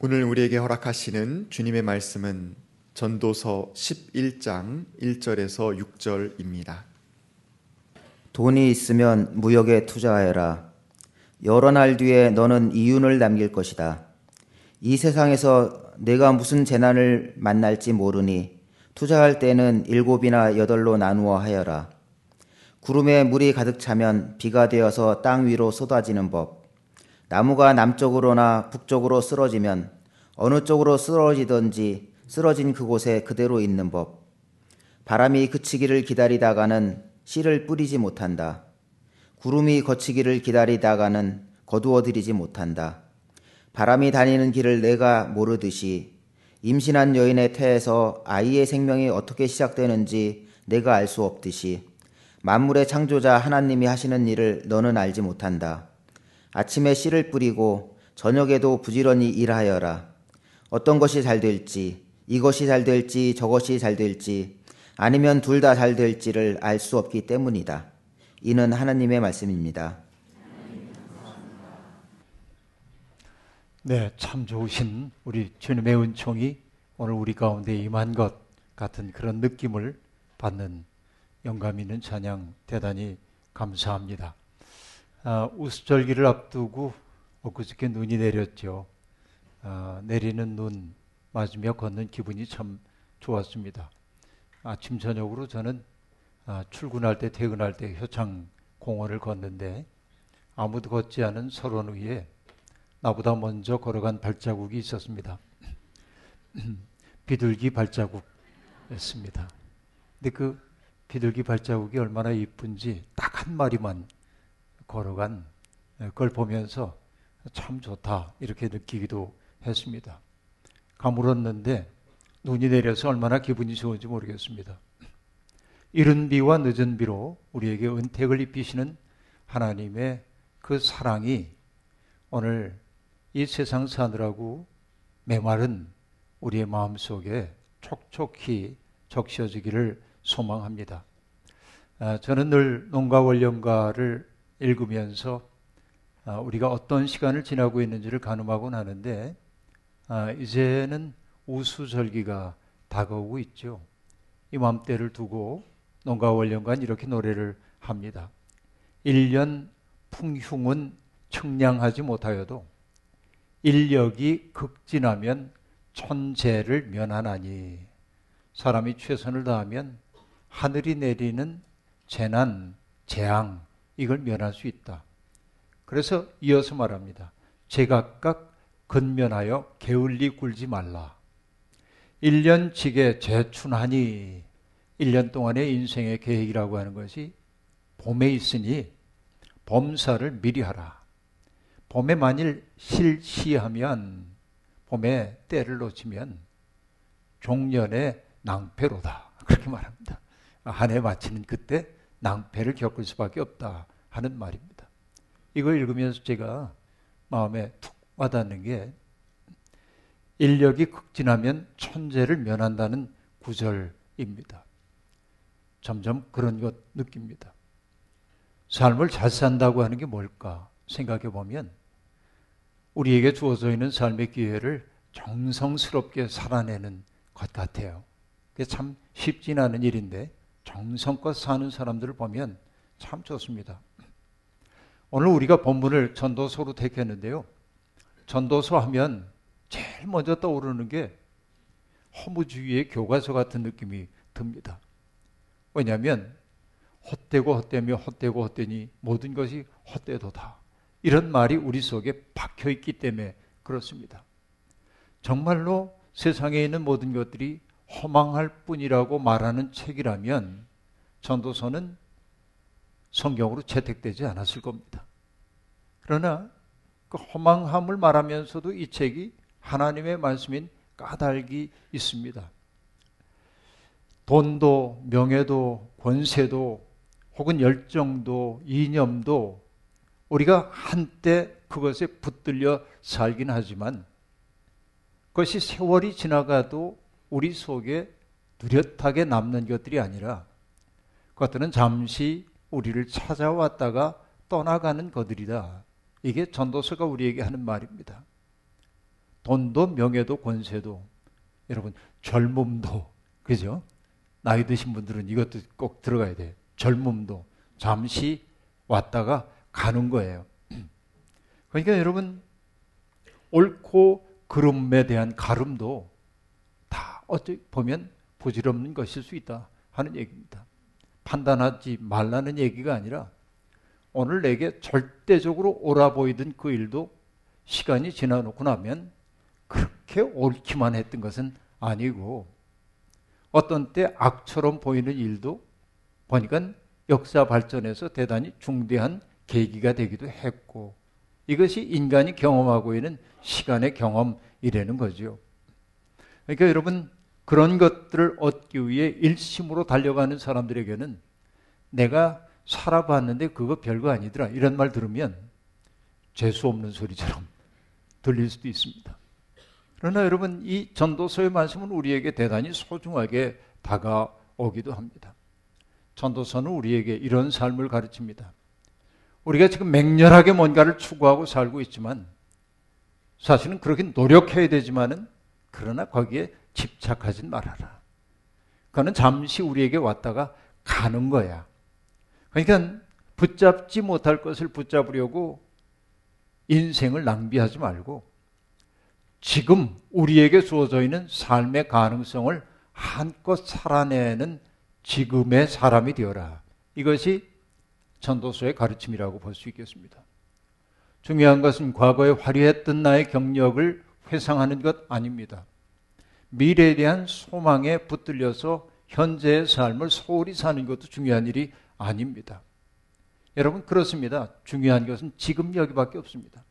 오늘 우리에게 허락하시는 주님의 말씀은 전도서 11장 1절에서 6절입니다. 돈이 있으면 무역에 투자하여라. 여러 날 뒤에 너는 이윤을 남길 것이다. 이 세상에서 내가 무슨 재난을 만날지 모르니 투자할 때는 일곱이나 여덟로 나누어 하여라. 구름에 물이 가득 차면 비가 되어서 땅 위로 쏟아지는 법. 나무가 남쪽으로나 북쪽으로 쓰러지면 어느 쪽으로 쓰러지든지 쓰러진 그곳에 그대로 있는 법. 바람이 그치기를 기다리다가는 씨를 뿌리지 못한다. 구름이 거치기를 기다리다가는 거두어 들이지 못한다. 바람이 다니는 길을 내가 모르듯이 임신한 여인의 태에서 아이의 생명이 어떻게 시작되는지 내가 알 수 없듯이 만물의 창조자 하나님이 하시는 일을 너는 알지 못한다. 아침에 씨를 뿌리고 저녁에도 부지런히 일하여라. 어떤 것이 잘 될지, 이것이 잘 될지, 저것이 잘 될지, 아니면 둘 다 잘 될지를 알 수 없기 때문이다. 이는 하나님의 말씀입니다. 네, 참 좋으신 우리 주님의 은총이 오늘 우리 가운데 임한 것 같은 그런 느낌을 받는 영감 있는 찬양 대단히 감사합니다. 아, 우수절기를 앞두고 엊그저께 눈이 내렸죠. 아, 내리는 눈 맞으며 걷는 기분이 참 좋았습니다. 아침 저녁으로 저는 아, 출근할 때 퇴근할 때 효창 공원을 걷는데 아무도 걷지 않은 서론 위에 나보다 먼저 걸어간 발자국이 있었습니다. 비둘기 발자국이었습니다. 근데 그 비둘기 발자국이 얼마나 이쁜지 딱 한 마리만 걸어간 걸 보면서 참 좋다 이렇게 느끼기도 했습니다. 가물었는데 눈이 내려서 얼마나 기분이 좋은지 모르겠습니다. 이른 비와 늦은 비로 우리에게 은택을 입히시는 하나님의 그 사랑이 오늘 이 세상 사느라고 메마른 우리의 마음 속에 촉촉히 적셔지기를 소망합니다. 아, 저는 늘 농가 원령가를 읽으면서 아, 우리가 어떤 시간을 지나고 있는지를 가늠하곤 하는데 아, 이제는 우수절기가 다가오고 있죠. 이맘때를 두고 농가 원령관 이렇게 노래를 합니다. 1년 풍흉은 청량하지 못하여도 인력이 극진하면 천재를 면하나니 사람이 최선을 다하면 하늘이 내리는 재난, 재앙 이걸 면할 수 있다. 그래서 이어서 말합니다. 제각각 근면하여 게을리 굴지 말라. 1년 지게 재춘하니 1년 동안의 인생의 계획이라고 하는 것이 봄에 있으니 범사를 미리 하라. 봄에 만일 실시하면 봄에 때를 놓치면 종년의 낭패로다. 그렇게 말합니다. 한 해 마치는 그때 낭패를 겪을 수밖에 없다 하는 말입니다. 이거 읽으면서 제가 마음에 툭 와닿는 게 인력이 극진하면 천재를 면한다는 구절입니다. 점점 그런 것 느낍니다. 삶을 잘 산다고 하는 게 뭘까 생각해 보면 우리에게 주어져 있는 삶의 기회를 정성스럽게 살아내는 것 같아요. 그게 참 쉽진 않은 일인데 정성껏 사는 사람들을 보면 참 좋습니다. 오늘 우리가 본문을 전도서로 택했는데요. 전도서 하면 제일 먼저 떠오르는 게 허무주의의 교과서 같은 느낌이 듭니다. 왜냐하면 헛되고 헛되며 헛되고 헛되니 모든 것이 헛되도다. 이런 말이 우리 속에 박혀 있기 때문에 그렇습니다. 정말로 세상에 있는 모든 것들이 허망할 뿐이라고 말하는 책이라면 전도서는 성경으로 채택되지 않았을 겁니다. 그러나 그 허망함을 말하면서도 이 책이 하나님의 말씀인 까닭이 있습니다. 돈도 명예도 권세도 혹은 열정도 이념도 우리가 한때 그것에 붙들려 살긴 하지만 그것이 세월이 지나가도 우리 속에 뚜렷하게 남는 것들이 아니라 그것들은 잠시 우리를 찾아왔다가 떠나가는 것들이다. 이게 전도서가 우리에게 하는 말입니다. 돈도 명예도 권세도 여러분 젊음도 그죠? 나이 드신 분들은 이것도 꼭 들어가야 돼요. 젊음도 잠시 왔다가 가는 거예요. 그러니까 여러분 옳고 그름에 대한 가름도 다 어떻게 보면 부질없는 것일 수 있다 하는 얘기입니다. 판단하지 말라는 얘기가 아니라 오늘 내게 절대적으로 옳아 보이던 그 일도 시간이 지나놓고 나면 그렇게 옳기만 했던 것은 아니고 어떤 때 악처럼 보이는 일도 보니까 역사 발전에서 대단히 중대한 계기가 되기도 했고 이것이 인간이 경험하고 있는 시간의 경험이라는 거죠. 그러니까 여러분 그런 것들을 얻기 위해 일심으로 달려가는 사람들에게는 내가 살아봤는데 그거 별거 아니더라 이런 말 들으면 재수 없는 소리처럼 들릴 수도 있습니다. 그러나 여러분 이 전도서의 말씀은 우리에게 대단히 소중하게 다가오기도 합니다. 전도서는 우리에게 이런 삶을 가르칩니다. 우리가 지금 맹렬하게 뭔가를 추구하고 살고 있지만 사실은 그렇게 노력해야 되지만은 그러나 거기에 집착하진 말아라. 그거는 잠시 우리에게 왔다가 가는 거야. 그러니까 붙잡지 못할 것을 붙잡으려고 인생을 낭비하지 말고 지금 우리에게 주어져 있는 삶의 가능성을 한껏 살아내는 지금의 사람이 되어라. 이것이 전도서의 가르침이라고 볼 수 있겠습니다. 중요한 것은 과거에 화려했던 나의 경력을 회상하는 것 아닙니다. 미래에 대한 소망에 붙들려서 현재의 삶을 소홀히 사는 것도 중요한 일이 아닙니다. 여러분 그렇습니다. 중요한 것은 지금 여기밖에 없습니다.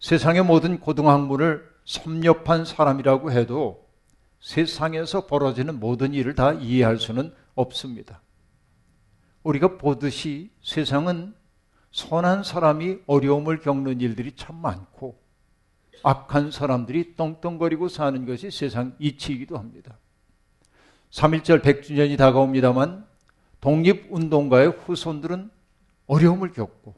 세상의 모든 고등학문을 섭렵한 사람이라고 해도 세상에서 벌어지는 모든 일을 다 이해할 수는 없습니다. 우리가 보듯이 세상은 선한 사람이 어려움을 겪는 일들이 참 많고 악한 사람들이 떵떵거리고 사는 것이 세상 이치이기도 합니다. 3.1절 100주년이 다가옵니다만 독립운동가의 후손들은 어려움을 겪고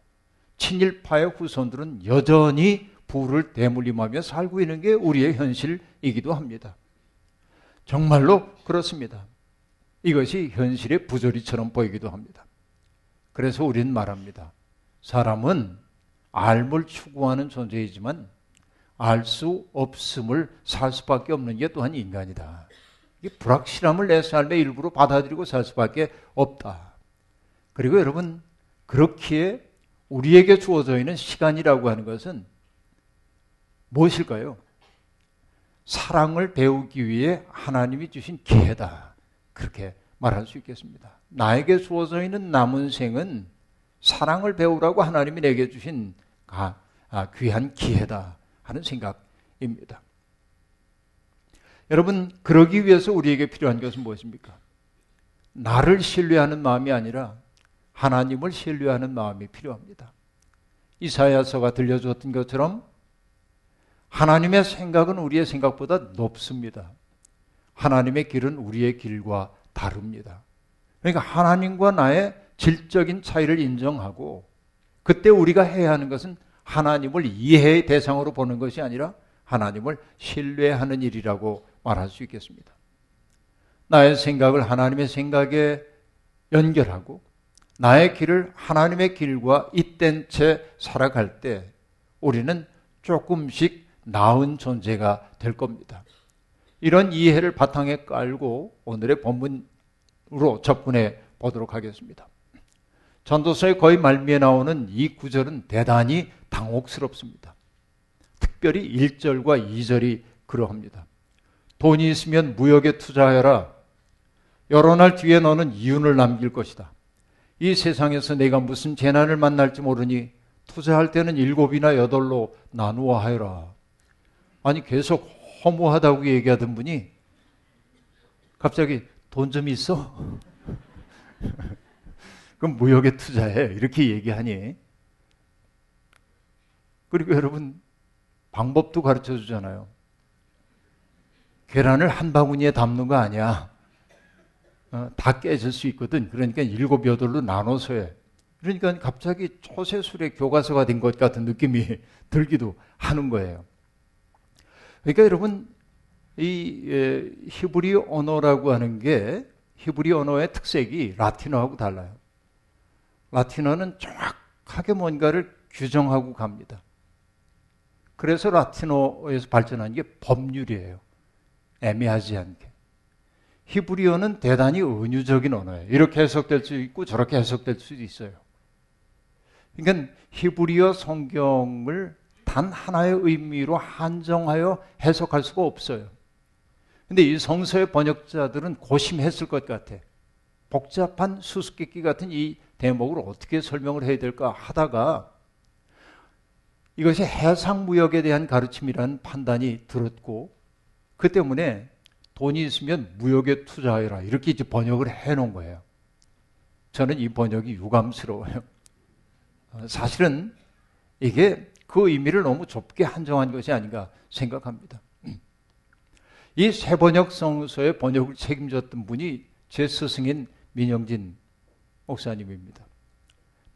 친일파의 후손들은 여전히 부를 대물림하며 살고 있는 게 우리의 현실이기도 합니다. 정말로 그렇습니다. 이것이 현실의 부조리처럼 보이기도 합니다. 그래서 우리는 말합니다. 사람은 알을 추구하는 존재이지만 알 수 없음을 살 수밖에 없는 게 또한 인간이다. 불확실함을 내 삶의 일부로 받아들이고 살 수밖에 없다. 그리고 여러분 그렇기에 우리에게 주어져 있는 시간이라고 하는 것은 무엇일까요? 사랑을 배우기 위해 하나님이 주신 기회다. 그렇게 말할 수 있겠습니다. 나에게 주어져 있는 남은 생은 사랑을 배우라고 하나님이 내게 주신 아, 귀한 기회다 하는 생각입니다. 여러분, 그러기 위해서 우리에게 필요한 것은 무엇입니까? 나를 신뢰하는 마음이 아니라 하나님을 신뢰하는 마음이 필요합니다. 이사야서가 들려주었던 것처럼 하나님의 생각은 우리의 생각보다 높습니다. 하나님의 길은 우리의 길과 다릅니다. 그러니까 하나님과 나의 질적인 차이를 인정하고 그때 우리가 해야 하는 것은 하나님을 이해의 대상으로 보는 것이 아니라 하나님을 신뢰하는 일이라고 말할 수 있겠습니다. 나의 생각을 하나님의 생각에 연결하고 나의 길을 하나님의 길과 잇댄 채 살아갈 때 우리는 조금씩 나은 존재가 될 겁니다. 이런 이해를 바탕에 깔고 오늘의 본문으로 접근해 보도록 하겠습니다. 전도서의 거의 말미에 나오는 이 구절은 대단히 당혹스럽습니다. 특별히 1절과 2절이 그러합니다. 돈이 있으면 무역에 투자하여라. 여러 날 뒤에 너는 이윤을 남길 것이다. 이 세상에서 내가 무슨 재난을 만날지 모르니 투자할 때는 일곱이나 여덟로 나누어 하여라. 아니 계속 허무하다고 얘기하던 분이 갑자기 돈 좀 있어? 그럼 무역에 투자해. 이렇게 얘기하니. 그리고 여러분, 방법도 가르쳐 주잖아요. 계란을 한 바구니에 담는 거 아니야. 어, 다 깨질 수 있거든. 그러니까 일곱 여덟로 나눠서 해. 그러니까 갑자기 초세술의 교과서가 된 것 같은 느낌이 들기도 하는 거예요. 그러니까 여러분 이 히브리 언어라고 하는 게 히브리 언어의 특색이 라틴어하고 달라요. 라틴어는 정확하게 뭔가를 규정하고 갑니다. 그래서 라틴어에서 발전한 게 법률이에요. 애매하지 않게. 히브리어는 대단히 은유적인 언어예요. 이렇게 해석될 수 있고 저렇게 해석될 수도 있어요. 그러니까 히브리어 성경을 단 하나의 의미로 한정하여 해석할 수가 없어요. 근데 이 성서의 번역자들은 고심했을 것 같아. 복잡한 수수께끼 같은 이 대목을 어떻게 설명을 해야 될까 하다가 이것이 해상무역에 대한 가르침이라는 판단이 들었고 그 때문에 돈이 있으면 무역에 투자해라 이렇게 이제 번역을 해놓은 거예요. 저는 이 번역이 유감스러워요. 어, 사실은 이게 그 의미를 너무 좁게 한정한 것이 아닌가 생각합니다. 이 세번역 성서의 번역을 책임졌던 분이 제 스승인 민영진 목사님입니다.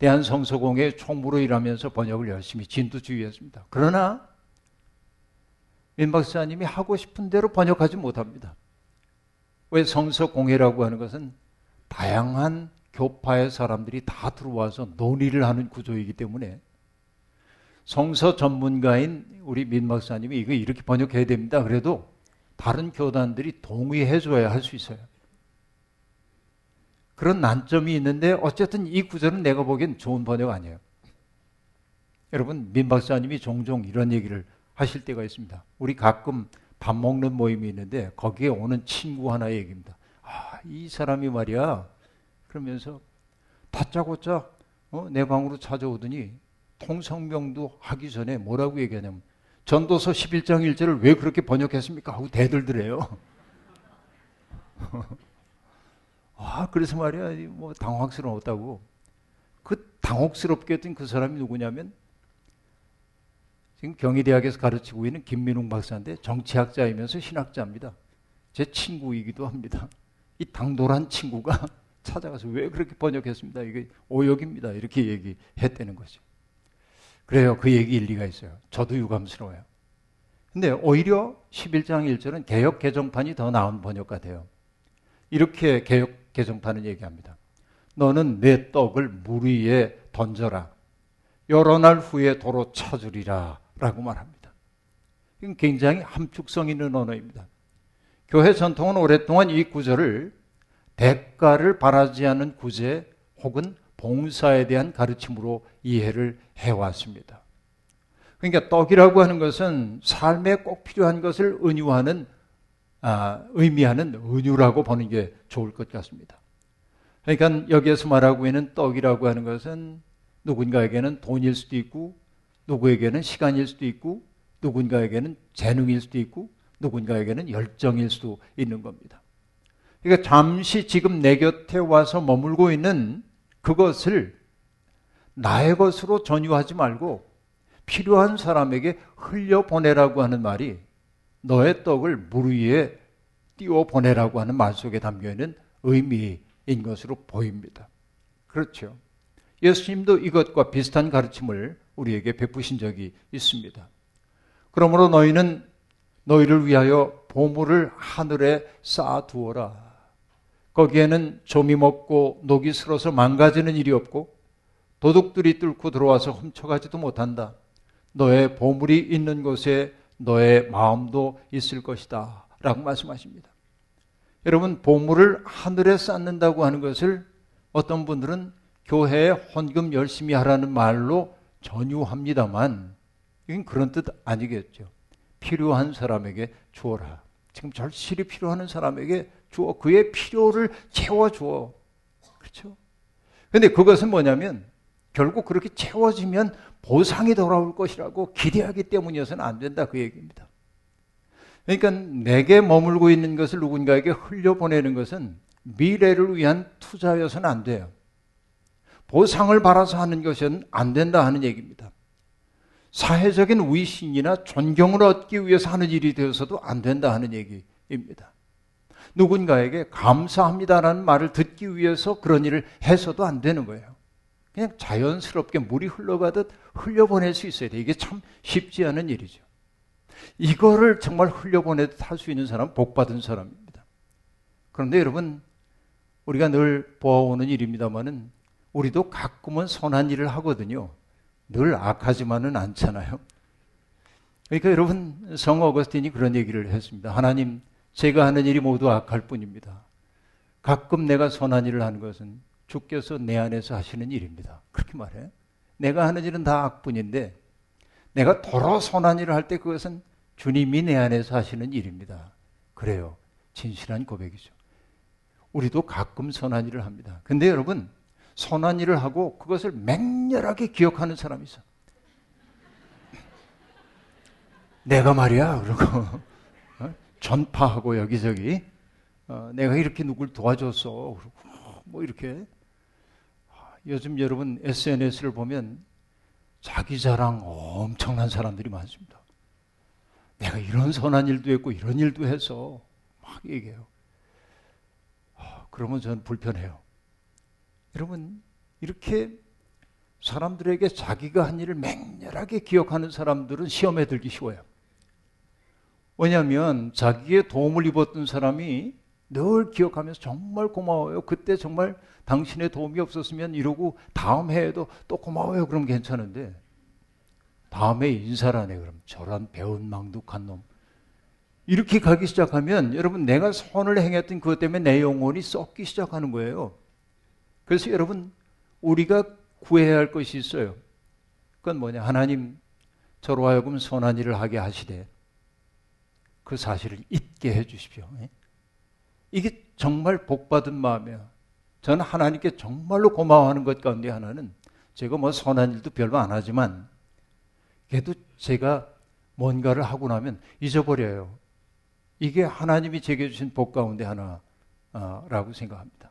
대한성서공회 총무로 일하면서 번역을 열심히 진두주의했습니다. 그러나 민 박사님이 하고 싶은 대로 번역하지 못합니다. 왜 성서공회라고 하는 것은 다양한 교파의 사람들이 다 들어와서 논의를 하는 구조이기 때문에 성서 전문가인 우리 민 박사님이 이거 이렇게 번역해야 됩니다. 그래도 다른 교단들이 동의해 줘야 할 수 있어요. 그런 난점이 있는데 어쨌든 이 구절은 내가 보기엔 좋은 번역 아니에요. 여러분 민 박사님이 종종 이런 얘기를 하실 때가 있습니다. 우리 가끔 밥 먹는 모임이 있는데 거기에 오는 친구 하나의 얘기입니다. 아, 이 사람이 말이야. 그러면서 다짜고짜 어, 내 방으로 찾아오더니 통성명도 하기 전에 뭐라고 얘기하냐면 전도서 11장 1절을 왜 그렇게 번역했습니까? 하고 대들더래요. 아, 그래서 말이야, 뭐 당황스러웠다고. 그 당혹스럽게 했던 그 사람이 누구냐면 지금 경희대학에서 가르치고 있는 김민웅 박사인데 정치학자이면서 신학자입니다. 제 친구이기도 합니다. 이 당돌한 친구가 찾아가서 왜 그렇게 번역했습니다. 이게 오역입니다. 이렇게 얘기했다는 거죠. 그래요. 그 얘기 일리가 있어요. 저도 유감스러워요. 근데 오히려 11장 1절은 개혁 개정판이 더 나은 번역 같아요. 이렇게 개혁 개정판은 얘기합니다. 너는 내 떡을 물 위에 던져라. 여러 날 후에 도로 찾으리라. 라고 말합니다. 이건 굉장히 함축성 있는 언어입니다. 교회 전통은 오랫동안 이 구절을 대가를 바라지 않는 구제 혹은 봉사에 대한 가르침으로 이해를 해왔습니다. 그러니까 떡이라고 하는 것은 삶에 꼭 필요한 것을 은유하는 아, 의미하는 은유라고 보는 게 좋을 것 같습니다. 그러니까 여기에서 말하고 있는 떡이라고 하는 것은 누군가에게는 돈일 수도 있고 누구에게는 시간일 수도 있고 누군가에게는 재능일 수도 있고 누군가에게는 열정일 수도 있는 겁니다. 그러니까 잠시 지금 내 곁에 와서 머물고 있는 그것을 나의 것으로 전유하지 말고 필요한 사람에게 흘려보내라고 하는 말이 너의 떡을 물 위에 띄워 보내라고 하는 말 속에 담겨 있는 의미인 것으로 보입니다. 그렇죠. 예수님도 이것과 비슷한 가르침을 우리에게 베푸신 적이 있습니다. 그러므로 너희는 너희를 위하여 보물을 하늘에 쌓아두어라. 거기에는 좀이 먹고 녹이 슬어서 망가지는 일이 없고 도둑들이 뚫고 들어와서 훔쳐가지도 못한다. 너의 보물이 있는 곳에 너의 마음도 있을 것이다. 라고 말씀하십니다. 여러분, 보물을 하늘에 쌓는다고 하는 것을 어떤 분들은 교회에 헌금 열심히 하라는 말로 전유합니다만, 이건 그런 뜻 아니겠죠. 필요한 사람에게 주어라. 지금 절실히 필요한 사람에게 주어. 그의 필요를 채워주어. 그렇죠? 근데 그것은 뭐냐면 결국 그렇게 채워지면 보상이 돌아올 것이라고 기대하기 때문이어서는 안 된다 그 얘기입니다. 그러니까 내게 머물고 있는 것을 누군가에게 흘려보내는 것은 미래를 위한 투자여서는 안 돼요. 보상을 바라서 하는 것은 안 된다 하는 얘기입니다. 사회적인 위신이나 존경을 얻기 위해서 하는 일이 되어서도 안 된다 하는 얘기입니다. 누군가에게 감사합니다라는 말을 듣기 위해서 그런 일을 해서도 안 되는 거예요. 그냥 자연스럽게 물이 흘러가듯 흘려보낼 수 있어야 돼. 이게 참 쉽지 않은 일이죠. 이거를 정말 흘려보내듯 할 수 있는 사람 복 받은 사람입니다. 그런데 여러분 우리가 늘 보아오는 일입니다만은 우리도 가끔은 선한 일을 하거든요. 늘 악하지만은 않잖아요. 그러니까 여러분 성 어거스틴이 그런 얘기를 했습니다. 하나님 제가 하는 일이 모두 악할 뿐입니다. 가끔 내가 선한 일을 하는 것은 주께서 내 안에서 하시는 일입니다. 그렇게 말해. 내가 하는 일은 다 악뿐인데 내가 도로 선한 일을 할 때 그것은 주님이 내 안에서 하시는 일입니다. 그래요. 진실한 고백이죠. 우리도 가끔 선한 일을 합니다. 근데 여러분, 선한 일을 하고 그것을 맹렬하게 기억하는 사람이 있어. 내가 말이야, 그러고 어? 전파하고 여기저기 어, 내가 이렇게 누굴 도와줬어, 그러고 뭐 이렇게 요즘 여러분 SNS를 보면 자기 자랑 엄청난 사람들이 많습니다. 내가 이런 선한 일도 했고 이런 일도 해서 막 얘기해요. 아, 그러면 저는 불편해요. 여러분 이렇게 사람들에게 자기가 한 일을 맹렬하게 기억하는 사람들은 시험에 들기 쉬워요. 왜냐하면 자기의 도움을 입었던 사람이 늘 기억하면서 정말 고마워요. 그때 정말 당신의 도움이 없었으면 이러고 다음 해에도 또 고마워요. 그럼 괜찮은데 다음에 인사라네 그럼 저런 배운 망둑한 놈 이렇게 가기 시작하면 여러분 내가 선을 행했던 그것 때문에 내 영혼이 썩기 시작하는 거예요. 그래서 여러분 우리가 구해야 할 것이 있어요. 그건 뭐냐? 하나님 저로 하여금 선한 일을 하게 하시되 그 사실을 잊게 해 주십시오. 예? 이게 정말 복받은 마음이에요. 저는 하나님께 정말로 고마워하는 것 가운데 하나는 제가 뭐 선한 일도 별로 안 하지만 그래도 제가 뭔가를 하고 나면 잊어버려요. 이게 하나님이 제게 주신 복 가운데 하나라고 생각합니다.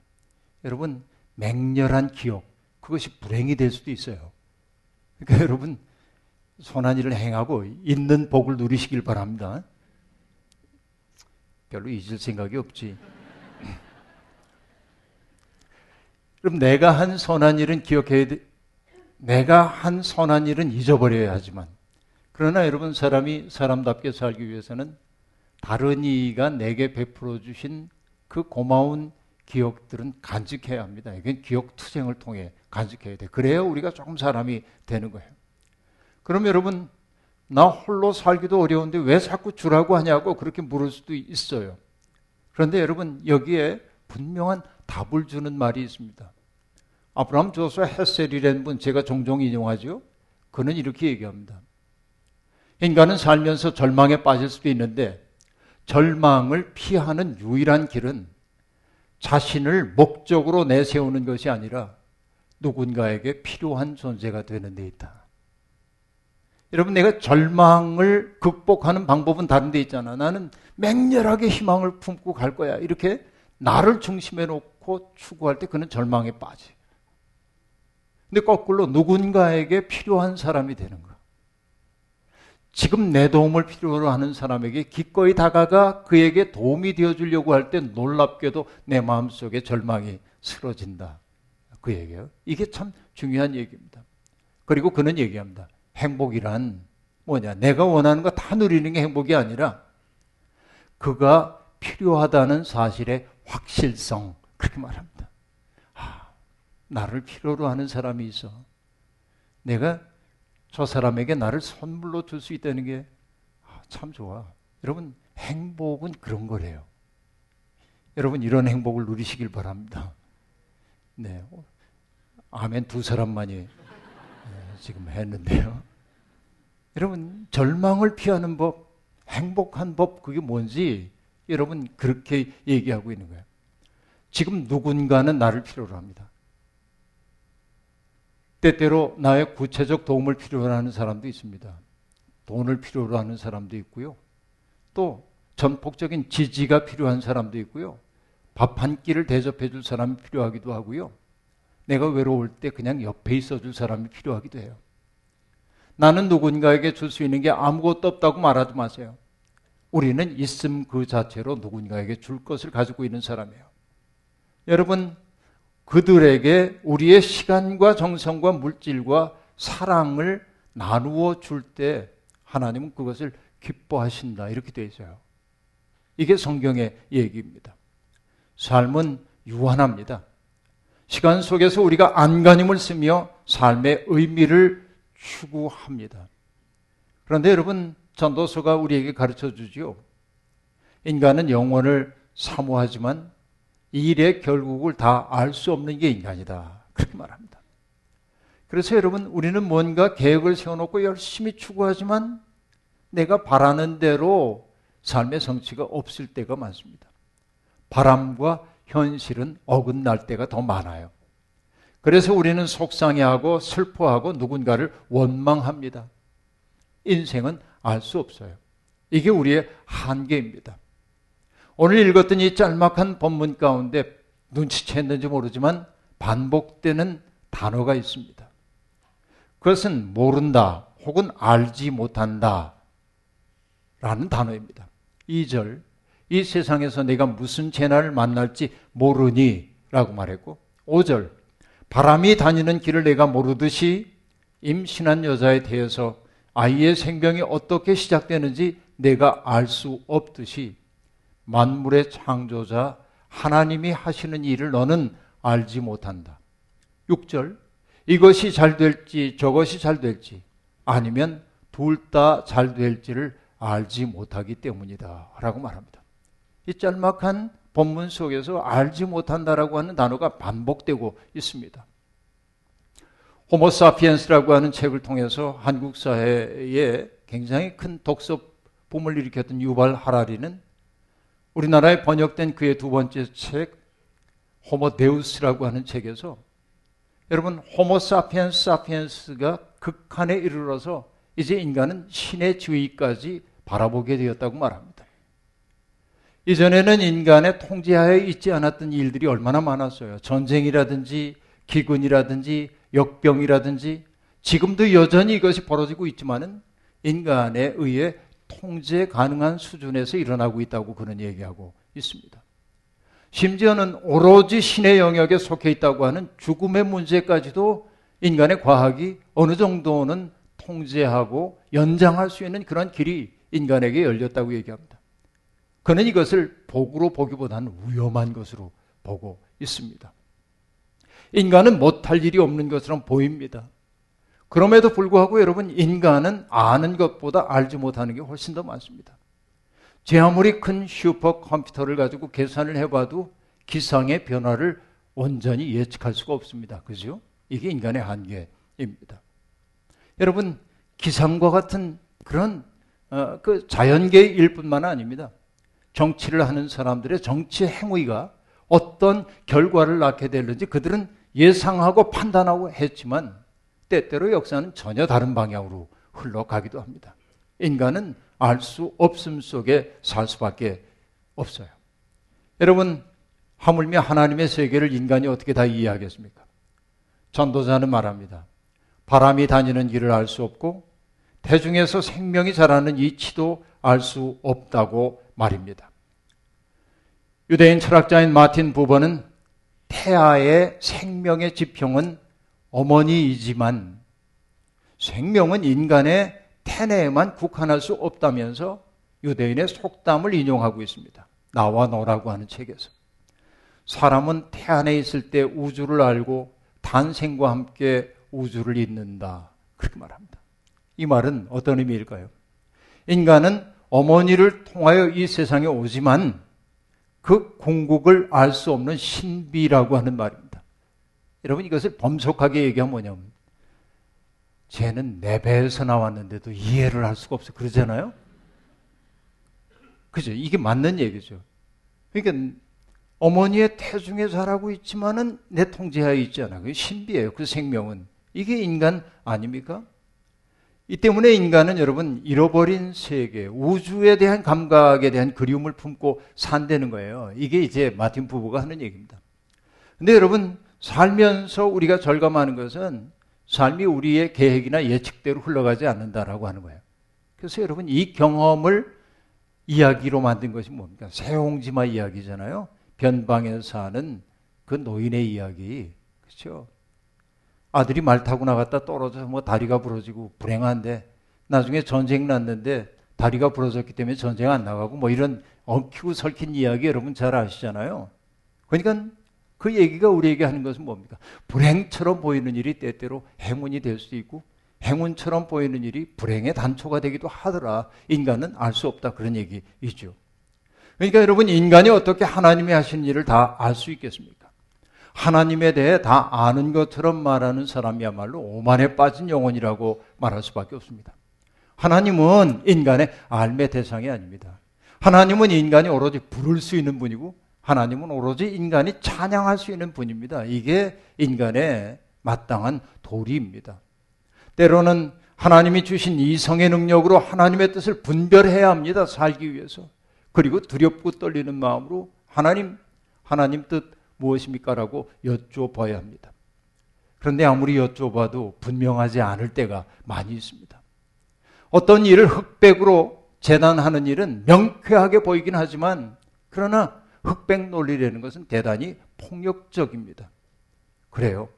여러분 맹렬한 기억 그것이 불행이 될 수도 있어요. 그러니까 여러분 선한 일을 행하고 있는 복을 누리시길 바랍니다. 별로 잊을 생각이 없지. 그럼 내가 한 선한 일은 기억해야 돼. 내가 한 선한 일은 잊어버려야 하지만. 그러나 여러분, 사람이 사람답게 살기 위해서는 다른 이가 내게 베풀어 주신 그 고마운 기억들은 간직해야 합니다. 이건 기억 투쟁을 통해 간직해야 돼. 그래야 우리가 조금 사람이 되는 거예요. 그럼 여러분, 나 홀로 살기도 어려운데 왜 자꾸 주라고 하냐고 그렇게 물을 수도 있어요. 그런데 여러분 여기에 분명한 답을 주는 말이 있습니다. 아브라함 조서 헤셀이라는 분 제가 종종 인용하죠. 그는 이렇게 얘기합니다. 인간은 살면서 절망에 빠질 수도 있는데 절망을 피하는 유일한 길은 자신을 목적으로 내세우는 것이 아니라 누군가에게 필요한 존재가 되는 데 있다. 여러분, 내가 절망을 극복하는 방법은 다른 데 있잖아. 나는 맹렬하게 희망을 품고 갈 거야. 이렇게 나를 중심에 놓고 추구할 때 그는 절망에 빠지. 근데 거꾸로 누군가에게 필요한 사람이 되는 거야. 지금 내 도움을 필요로 하는 사람에게 기꺼이 다가가 그에게 도움이 되어 주려고 할 때 놀랍게도 내 마음속에 절망이 쓰러진다. 그 얘기예요. 이게 참 중요한 얘기입니다. 그리고 그는 얘기합니다. 행복이란 뭐냐? 내가 원하는 거 다 누리는 게 행복이 아니라 그가 필요하다는 사실의 확실성 그렇게 말합니다. 아, 나를 필요로 하는 사람이 있어. 내가 저 사람에게 나를 선물로 줄 수 있다는 게참 아, 좋아. 여러분 행복은 그런 거래요. 여러분 이런 행복을 누리시길 바랍니다. 네, 아멘 두 사람만이 네, 지금 했는데요. 여러분, 절망을 피하는 법, 행복한 법, 그게 뭔지 여러분 그렇게 얘기하고 있는 거예요. 지금 누군가는 나를 필요로 합니다. 때때로 나의 구체적 도움을 필요로 하는 사람도 있습니다. 돈을 필요로 하는 사람도 있고요. 또 전폭적인 지지가 필요한 사람도 있고요. 밥 한 끼를 대접해 줄 사람이 필요하기도 하고요. 내가 외로울 때 그냥 옆에 있어 줄 사람이 필요하기도 해요. 나는 누군가에게 줄 수 있는 게 아무것도 없다고 말하지 마세요. 우리는 있음 그 자체로 누군가에게 줄 것을 가지고 있는 사람이에요. 여러분, 그들에게 우리의 시간과 정성과 물질과 사랑을 나누어 줄 때 하나님은 그것을 기뻐하신다. 이렇게 되어 있어요. 이게 성경의 얘기입니다. 삶은 유한합니다. 시간 속에서 우리가 안간힘을 쓰며 삶의 의미를 추구합니다. 그런데 여러분, 전도서가 우리에게 가르쳐 주지요. 인간은 영혼을 사모하지만 이 일의 결국을 다 알 수 없는 게 인간이다. 그렇게 말합니다. 그래서 여러분, 우리는 뭔가 계획을 세워놓고 열심히 추구하지만 내가 바라는 대로 삶의 성취가 없을 때가 많습니다. 바람과 현실은 어긋날 때가 더 많아요. 그래서 우리는 속상해하고 슬퍼하고 누군가를 원망합니다. 인생은 알 수 없어요. 이게 우리의 한계입니다. 오늘 읽었던 이 짤막한 본문 가운데 눈치챘는지 모르지만 반복되는 단어가 있습니다. 그것은 모른다 혹은 알지 못한다 라는 단어입니다. 2절 이 세상에서 내가 무슨 재난을 만날지 모르니 라고 말했고 5절 바람이 다니는 길을 내가 모르듯이 임신한 여자에 대해서 아이의 생명이 어떻게 시작되는지 내가 알 수 없듯이 만물의 창조자 하나님이 하시는 일을 너는 알지 못한다. 6절 이것이 잘 될지 저것이 잘 될지 아니면 둘 다 잘 될지를 알지 못하기 때문이다. 라고 말합니다. 이 짤막한 본문 속에서 알지 못한다라고 하는 단어가 반복되고 있습니다. 호모사피엔스라고 하는 책을 통해서 한국 사회에 굉장히 큰 독서 붐을 일으켰던 유발 하라리는 우리나라에 번역된 그의 두 번째 책 호모데우스라고 하는 책에서 여러분 호모사피엔스 사피엔스가 극한에 이르러서 이제 인간은 신의 주의까지 바라보게 되었다고 말합니다. 이전에는 인간의 통제하에 있지 않았던 일들이 얼마나 많았어요. 전쟁이라든지 기근이라든지 역병이라든지 지금도 여전히 이것이 벌어지고 있지만은 인간에 의해 통제 가능한 수준에서 일어나고 있다고 그런 얘기하고 있습니다. 심지어는 오로지 신의 영역에 속해 있다고 하는 죽음의 문제까지도 인간의 과학이 어느 정도는 통제하고 연장할 수 있는 그런 길이 인간에게 열렸다고 얘기합니다. 그는 이것을 복으로 보기보다는 위험한 것으로 보고 있습니다. 인간은 못할 일이 없는 것처럼 보입니다. 그럼에도 불구하고 여러분, 인간은 아는 것보다 알지 못하는 게 훨씬 더 많습니다. 제 아무리 큰 슈퍼컴퓨터를 가지고 계산을 해봐도 기상의 변화를 온전히 예측할 수가 없습니다. 그죠? 이게 인간의 한계입니다. 여러분, 기상과 같은 그런 어, 그 자연계의 일뿐만 아닙니다. 정치를 하는 사람들의 정치 행위가 어떤 결과를 낳게 될는지 그들은 예상하고 판단하고 했지만 때때로 역사는 전혀 다른 방향으로 흘러가기도 합니다. 인간은 알 수 없음 속에 살 수밖에 없어요. 여러분, 하물며 하나님의 세계를 인간이 어떻게 다 이해하겠습니까? 전도자는 말합니다. 바람이 다니는 길을 알 수 없고 대중에서 생명이 자라는 이치도 알 수 없다고 말입니다. 유대인 철학자인 마틴 부버는 태아의 생명의 지평은 어머니이지만 생명은 인간의 태내에만 국한할 수 없다면서 유대인의 속담을 인용하고 있습니다. 나와 너라고 하는 책에서. 사람은 태 안에 있을 때 우주를 알고 탄생과 함께 우주를 잇는다. 그렇게 말합니다. 이 말은 어떤 의미일까요? 인간은 어머니를 통하여 이 세상에 오지만 그 궁극을 알 수 없는 신비라고 하는 말입니다. 여러분 이것을 범속하게 얘기하면 뭐냐면 쟤는 내 배에서 나왔는데도 이해를 할 수가 없어 그러잖아요. 그죠? 이게 맞는 얘기죠. 그러니까 어머니의 태중에 자라고 있지만은 내 통제하에 있지 않아. 그 신비예요. 그 생명은 이게 인간 아닙니까? 이 때문에 인간은 여러분 잃어버린 세계, 우주에 대한 감각에 대한 그리움을 품고 산다는 거예요. 이게 이제 마틴 부부가 하는 얘기입니다. 근데 여러분 살면서 우리가 절감하는 것은 삶이 우리의 계획이나 예측대로 흘러가지 않는다라고 하는 거예요. 그래서 여러분 이 경험을 이야기로 만든 것이 뭡니까? 새홍지마 이야기잖아요. 변방에 사는 그 노인의 이야기. 그렇죠? 아들이 말 타고 나갔다 떨어져서 뭐 다리가 부러지고 불행한데 나중에 전쟁 났는데 다리가 부러졌기 때문에 전쟁 안 나가고 뭐 이런 엉키고 설킨 이야기 여러분 잘 아시잖아요. 그러니까 그 얘기가 우리에게 하는 것은 뭡니까? 불행처럼 보이는 일이 때때로 행운이 될 수도 있고 행운처럼 보이는 일이 불행의 단초가 되기도 하더라. 인간은 알 수 없다. 그런 얘기이죠. 그러니까 여러분, 인간이 어떻게 하나님이 하신 일을 다 알 수 있겠습니까? 하나님에 대해 다 아는 것처럼 말하는 사람이야말로 오만에 빠진 영혼이라고 말할 수밖에 없습니다. 하나님은 인간의 알매 대상이 아닙니다. 하나님은 인간이 오로지 부를 수 있는 분이고 하나님은 오로지 인간이 찬양할 수 있는 분입니다. 이게 인간의 마땅한 도리입니다. 때로는 하나님이 주신 이성의 능력으로 하나님의 뜻을 분별해야 합니다. 살기 위해서. 그리고 두렵고 떨리는 마음으로 하나님, 하나님 뜻 무엇입니까? 라고 여쭤봐야 합니다. 그런데 아무리 여쭤봐도 분명하지 않을 때가 많이 있습니다. 어떤 일을 흑백으로 재단하는 일은 명쾌하게 보이긴 하지만 그러나 흑백 논리라는 것은 대단히 폭력적입니다. 그래요.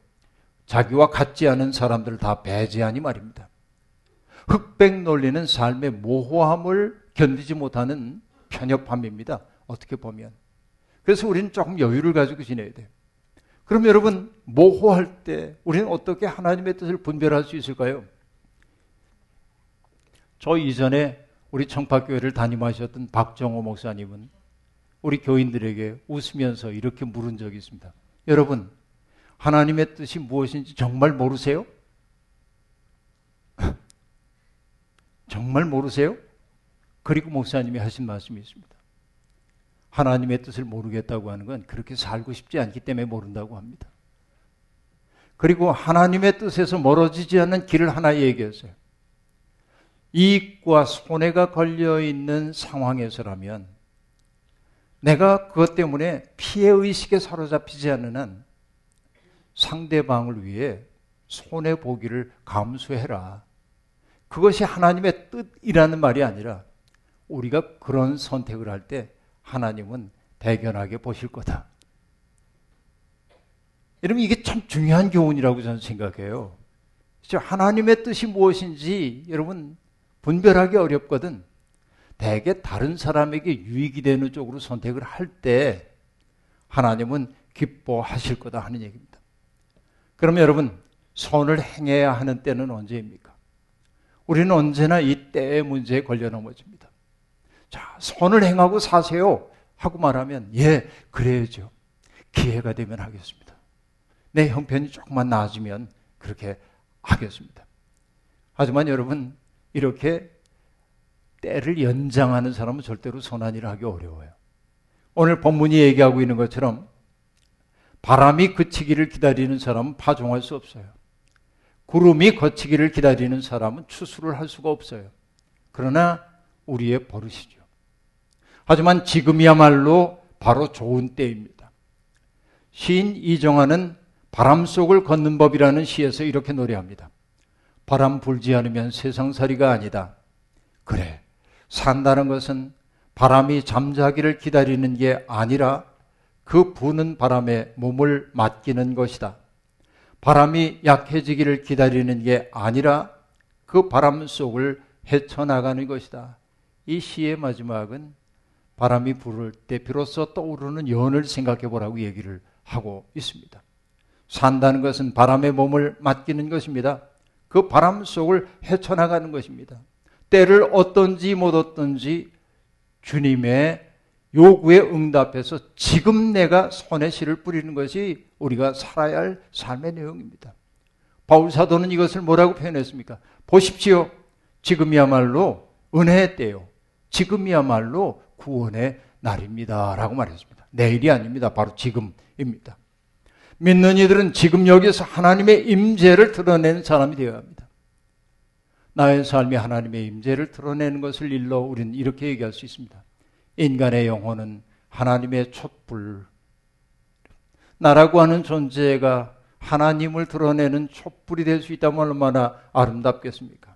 자기와 같지 않은 사람들을 다 배제하니 말입니다. 흑백 논리는 삶의 모호함을 견디지 못하는 편협함입니다. 어떻게 보면. 그래서 우리는 조금 여유를 가지고 지내야 돼요. 그럼 여러분, 모호할 때 우리는 어떻게 하나님의 뜻을 분별할 수 있을까요? 저 이전에 우리 청파교회를 담임하셨던 박정호 목사님은 우리 교인들에게 웃으면서 이렇게 물은 적이 있습니다. 여러분, 하나님의 뜻이 무엇인지 정말 모르세요? 정말 모르세요? 그리고 목사님이 하신 말씀이 있습니다. 하나님의 뜻을 모르겠다고 하는 건 그렇게 살고 싶지 않기 때문에 모른다고 합니다. 그리고 하나님의 뜻에서 멀어지지 않는 길을 하나 얘기했어요. 이익과 손해가 걸려 있는 상황에서라면 내가 그것 때문에 피해 의식에 사로잡히지 않는 한 상대방을 위해 손해 보기를 감수해라. 그것이 하나님의 뜻이라는 말이 아니라 우리가 그런 선택을 할 때 하나님은 대견하게 보실 거다. 여러분 이게 참 중요한 교훈이라고 저는 생각해요. 하나님의 뜻이 무엇인지 여러분 분별하기 어렵거든. 대개 다른 사람에게 유익이 되는 쪽으로 선택을 할 때 하나님은 기뻐하실 거다 하는 얘기입니다. 그러면 여러분, 선을 행해야 하는 때는 언제입니까? 우리는 언제나 이 때의 문제에 걸려 넘어집니다. 자, 선을 행하고 사세요. 하고 말하면, 예, 그래야죠. 기회가 되면 하겠습니다. 내 형편이 조금만 나아지면 그렇게 하겠습니다. 하지만 여러분, 이렇게 때를 연장하는 사람은 절대로 선한 일을 하기 어려워요. 오늘 본문이 얘기하고 있는 것처럼 바람이 그치기를 기다리는 사람은 파종할 수 없어요. 구름이 거치기를 기다리는 사람은 추수를 할 수가 없어요. 그러나 우리의 버릇이죠. 하지만 지금이야말로 바로 좋은 때입니다. 시인 이정환은 바람 속을 걷는 법이라는 시에서 이렇게 노래합니다. 바람 불지 않으면 세상살이가 아니다. 그래. 산다는 것은 바람이 잠자기를 기다리는 게 아니라 그 부는 바람에 몸을 맡기는 것이다. 바람이 약해지기를 기다리는 게 아니라 그 바람 속을 헤쳐나가는 것이다. 이 시의 마지막은 바람이 불을 때 비로소 떠오르는 연을 생각해 보라고 얘기를 하고 있습니다. 산다는 것은 바람의 몸을 맡기는 것입니다. 그 바람 속을 헤쳐나가는 것입니다. 때를 어떤지 못 어떤지 주님의 요구에 응답해서 지금 내가 손에 씨를 뿌리는 것이 우리가 살아야 할 삶의 내용입니다. 바울 사도는 이것을 뭐라고 표현했습니까? 보십시오. 지금이야말로 은혜의 때요. 지금이야말로 구원의 날입니다. 라고 말했습니다. 내일이 아닙니다. 바로 지금입니다. 믿는 이들은 지금 여기서 하나님의 임재를 드러내는 사람이 되어야 합니다. 나의 삶이 하나님의 임재를 드러내는 것을 일러 우리는 이렇게 얘기할 수 있습니다. 인간의 영혼은 하나님의 촛불. 나라고 하는 존재가 하나님을 드러내는 촛불이 될 수 있다면 얼마나 아름답겠습니까?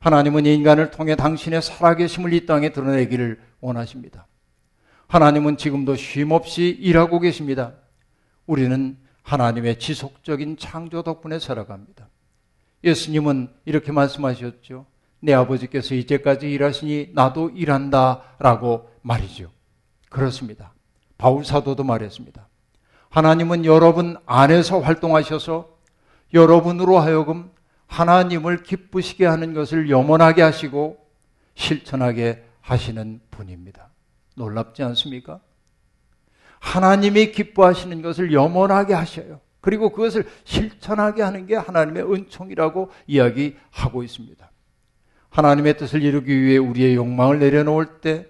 하나님은 인간을 통해 당신의 살아계심을 이 땅에 드러내기를 원하십니다. 하나님은 지금도 쉼없이 일하고 계십니다. 우리는 하나님의 지속적인 창조 덕분에 살아갑니다. 예수님은 이렇게 말씀하셨죠. 내 아버지께서 이제까지 일하시니 나도 일한다 라고 말이죠. 그렇습니다. 바울 사도도 말했습니다. 하나님은 여러분 안에서 활동하셔서 여러분으로 하여금 하나님을 기쁘시게 하는 것을 염원하게 하시고 실천하게 하시는 분입니다. 놀랍지 않습니까? 하나님이 기뻐하시는 것을 염원하게 하셔요. 그리고 그것을 실천하게 하는 게 하나님의 은총이라고 이야기하고 있습니다. 하나님의 뜻을 이루기 위해 우리의 욕망을 내려놓을 때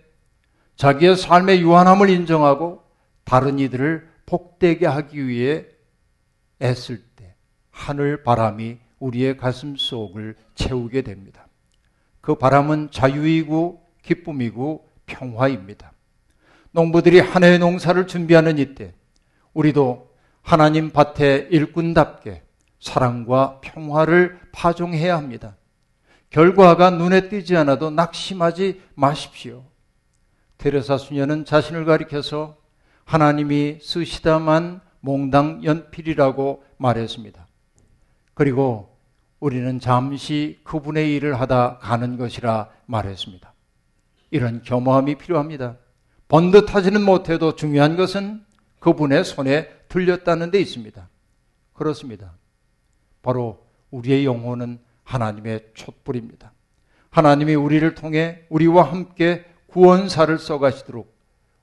자기의 삶의 유한함을 인정하고 다른 이들을 복되게 하기 위해 애쓸 때 하늘 바람이 우리의 가슴 속을 채우게 됩니다. 그 바람은 자유이고 기쁨이고 평화입니다. 농부들이 한 해의 농사를 준비하는 이때 우리도 하나님 밭의 일꾼답게 사랑과 평화를 파종해야 합니다. 결과가 눈에 띄지 않아도 낙심하지 마십시오. 테레사 수녀는 자신을 가리켜서 하나님이 쓰시다만 몽당 연필이라고 말했습니다. 그리고 우리는 잠시 그분의 일을 하다 가는 것이라 말했습니다. 이런 겸허함이 필요합니다. 번듯하지는 못해도 중요한 것은 그분의 손에 들렸다는 데 있습니다. 그렇습니다. 바로 우리의 영혼은 하나님의 촛불입니다. 하나님이 우리를 통해 우리와 함께 구원사를 써가시도록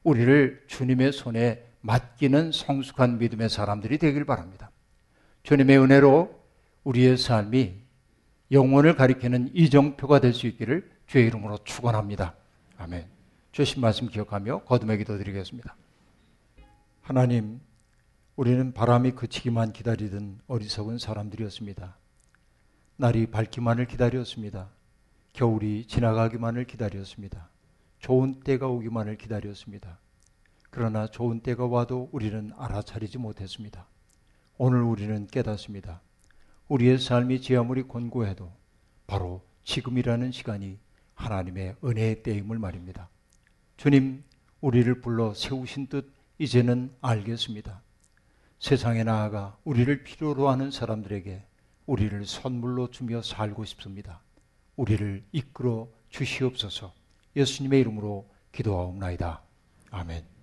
우리를 주님의 손에 맡기는 성숙한 믿음의 사람들이 되길 바랍니다. 주님의 은혜로 우리의 삶이 영혼을 가리키는 이정표가 될 수 있기를 주의 이름으로 축원합니다. 아멘. 주신 말씀 기억하며 거듭의 기도 드리겠습니다. 하나님, 우리는 바람이 그치기만 기다리던 어리석은 사람들이었습니다. 날이 밝기만을 기다렸습니다. 겨울이 지나가기만을 기다렸습니다. 좋은 때가 오기만을 기다렸습니다. 그러나 좋은 때가 와도 우리는 알아차리지 못했습니다. 오늘 우리는 깨닫습니다. 우리의 삶이 지 아무리 곤고해도 바로 지금이라는 시간이 하나님의 은혜의 때임을 말입니다. 주님, 우리를 불러 세우신 뜻 이제는 알겠습니다. 세상에 나아가 우리를 필요로 하는 사람들에게 우리를 선물로 주며 살고 싶습니다. 우리를 이끌어 주시옵소서 예수님의 이름으로 기도하옵나이다. 아멘.